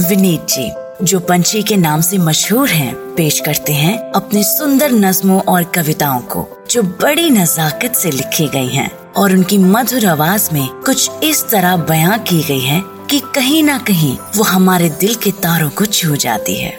विनीत जी जो पंछी के नाम से मशहूर हैं, पेश करते हैं अपने सुंदर नज्मों और कविताओं को जो बड़ी नजाकत से लिखी गई हैं और उनकी मधुर आवाज़ में कुछ इस तरह बयां की गई है कि कहीं ना कहीं वो हमारे दिल के तारों को छू जाती है।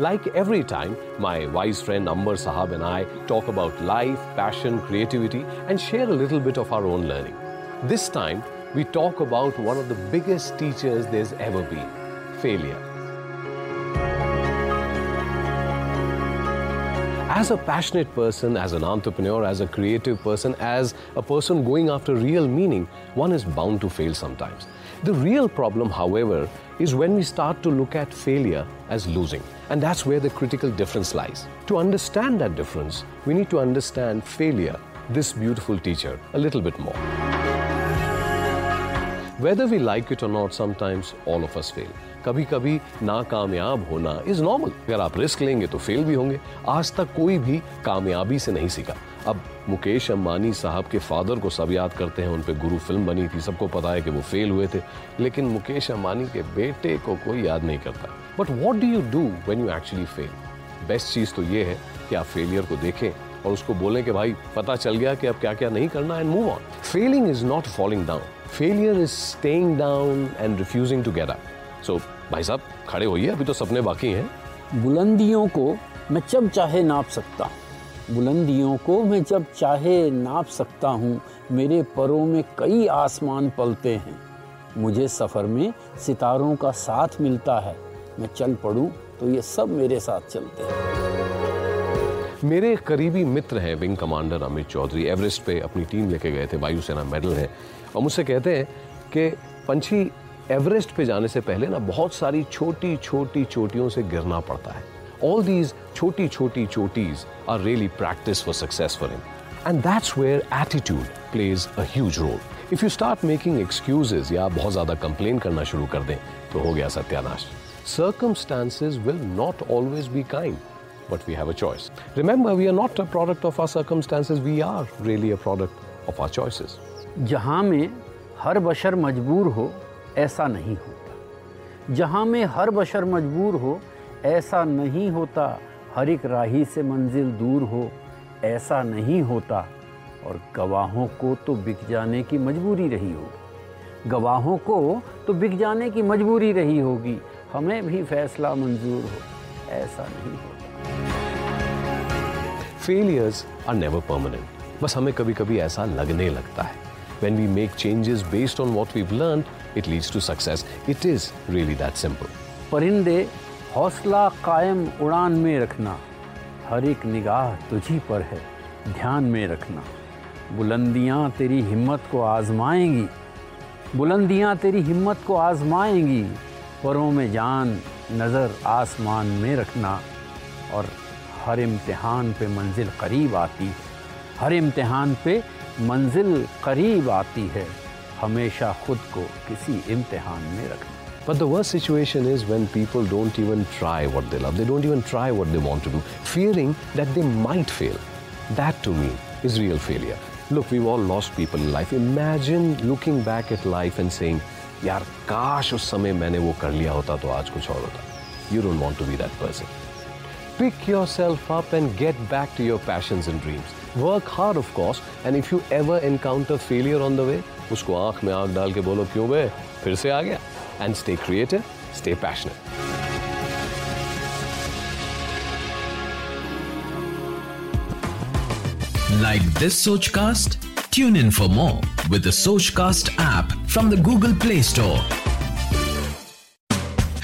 Like every time my vice friend Ambar साहब and I talk about life passion creativity and share little bit of our own learning this time we talk about one of the biggest teachers there's ever been failure. As a passionate person, as an entrepreneur, as a creative person, as a person going after real meaning, one is bound to fail sometimes. The real problem, however, is when we start to look at failure as losing. And that's where the critical difference lies. To understand that difference, we need to understand failure, this beautiful teacher, a little bit more. Whether we like it or not sometimes all of us fail कभी कभी नाकामयाब होना is normal अगर आप risk लेंगे तो fail भी होंगे। आज तक कोई भी कामयाबी से नहीं सीखा। अब मुकेश अंबानी साहब के फादर को सब याद करते हैं। उन पर गुरु फ़िल्म बनी थी। सबको पता है कि वो फेल हुए थे। लेकिन मुकेश अंबानी के बेटे को कोई याद नहीं करता। But what do you do when you actually fail best चीज़ तो ये है कि आप फेलियर को देखें और उसको बोलें कि भाई, पता चल गया कि अब क्या क्या नहीं करना and move on failing is not falling down failure is staying down and refusing to get up so भाई साहब खड़े होइए अभी तो सपने बाकी हैं बुलंदियों को मैं जब चाहे नाप सकता हूँ। बुलंदियों को मैं जब चाहे नाप सकता हूँ मेरे परों में कई आसमान पलते हैं। मुझे सफ़र में सितारों का साथ मिलता है। मैं चल पड़ूँ तो ये सब मेरे साथ चलते हैं। मेरे करीबी मित्र हैं wing commander Amit Chaudhary. Everest पे अपनी टीम लेके गए थे वायुसेना मेडल है। और मुझसे कहते हैं कि पंछी एवरेस्ट पे जाने से पहले ना बहुत सारी छोटी छोटी चोटियों से गिरना पड़ता है ऑल दीज छोटी छोटी चोटीज are really practice for success for him and that's where attitude plays a huge role if you start making excuses या बहुत ज़्यादा कंप्लेन करना शुरू कर दें तो हो गया सत्यानाश circumstances will not always be kind, but we have a choice. Remember, we are not a product of our circumstances, we are really a product of our choices. जहाँ में हर बशर मजबूर हो, ऐसा नहीं होता। जहाँ में हर बशर मजबूर हो, ऐसा नहीं होता। हर एक राही से मंजिल दूर हो, ऐसा नहीं होता। और गवाहों को तो बिक जाने की मजबूरी रही होगी। गवाहों को तो बिक जाने की मजबूरी रही होगी। हमें भी फैसला मंजूर हो, ऐसा नहीं होता। Failures are never permanent. बस हमें कभी कभी ऐसा लगने लगता है। When we make changes based on what we've learned, it leads to success. It is really that simple. परिंदे हौसला कायम उड़ान में रखना। हर एक निगाह तुझी पर है ध्यान में रखना। बुलंदियाँ तेरी हिम्मत को आजमाएँगी। बुलंदियाँ तेरी हिम्मत को आजमाएँगी। परों में जान नज़र आसमान में रखना। और हर इम्तिहान पे मंजिल करीब आती हर इम्तिहान पे मंजिल करीब आती है हमेशा खुद को किसी इम्तिहान में रखना But the worst situation is when people don't even try what they love. They don't even try what they want to do, fearing that they might fail. That to me is real failure. Look, we've all lost people in life. Imagine looking back at life and saying, यार काश उस समय मैंने वो कर लिया होता तो आज कुछ और होता. You don't want to be that person. Pick yourself up and get back to your passions and dreams. Work hard, of course, and if you ever encounter failure on the way, उसको आंख में आंख डाल के बोलो क्यों बे फिर से आ गया and stay creative, stay passionate. Like this Sochcast? Tune in for more with the Sochcast app from the Google Play Store.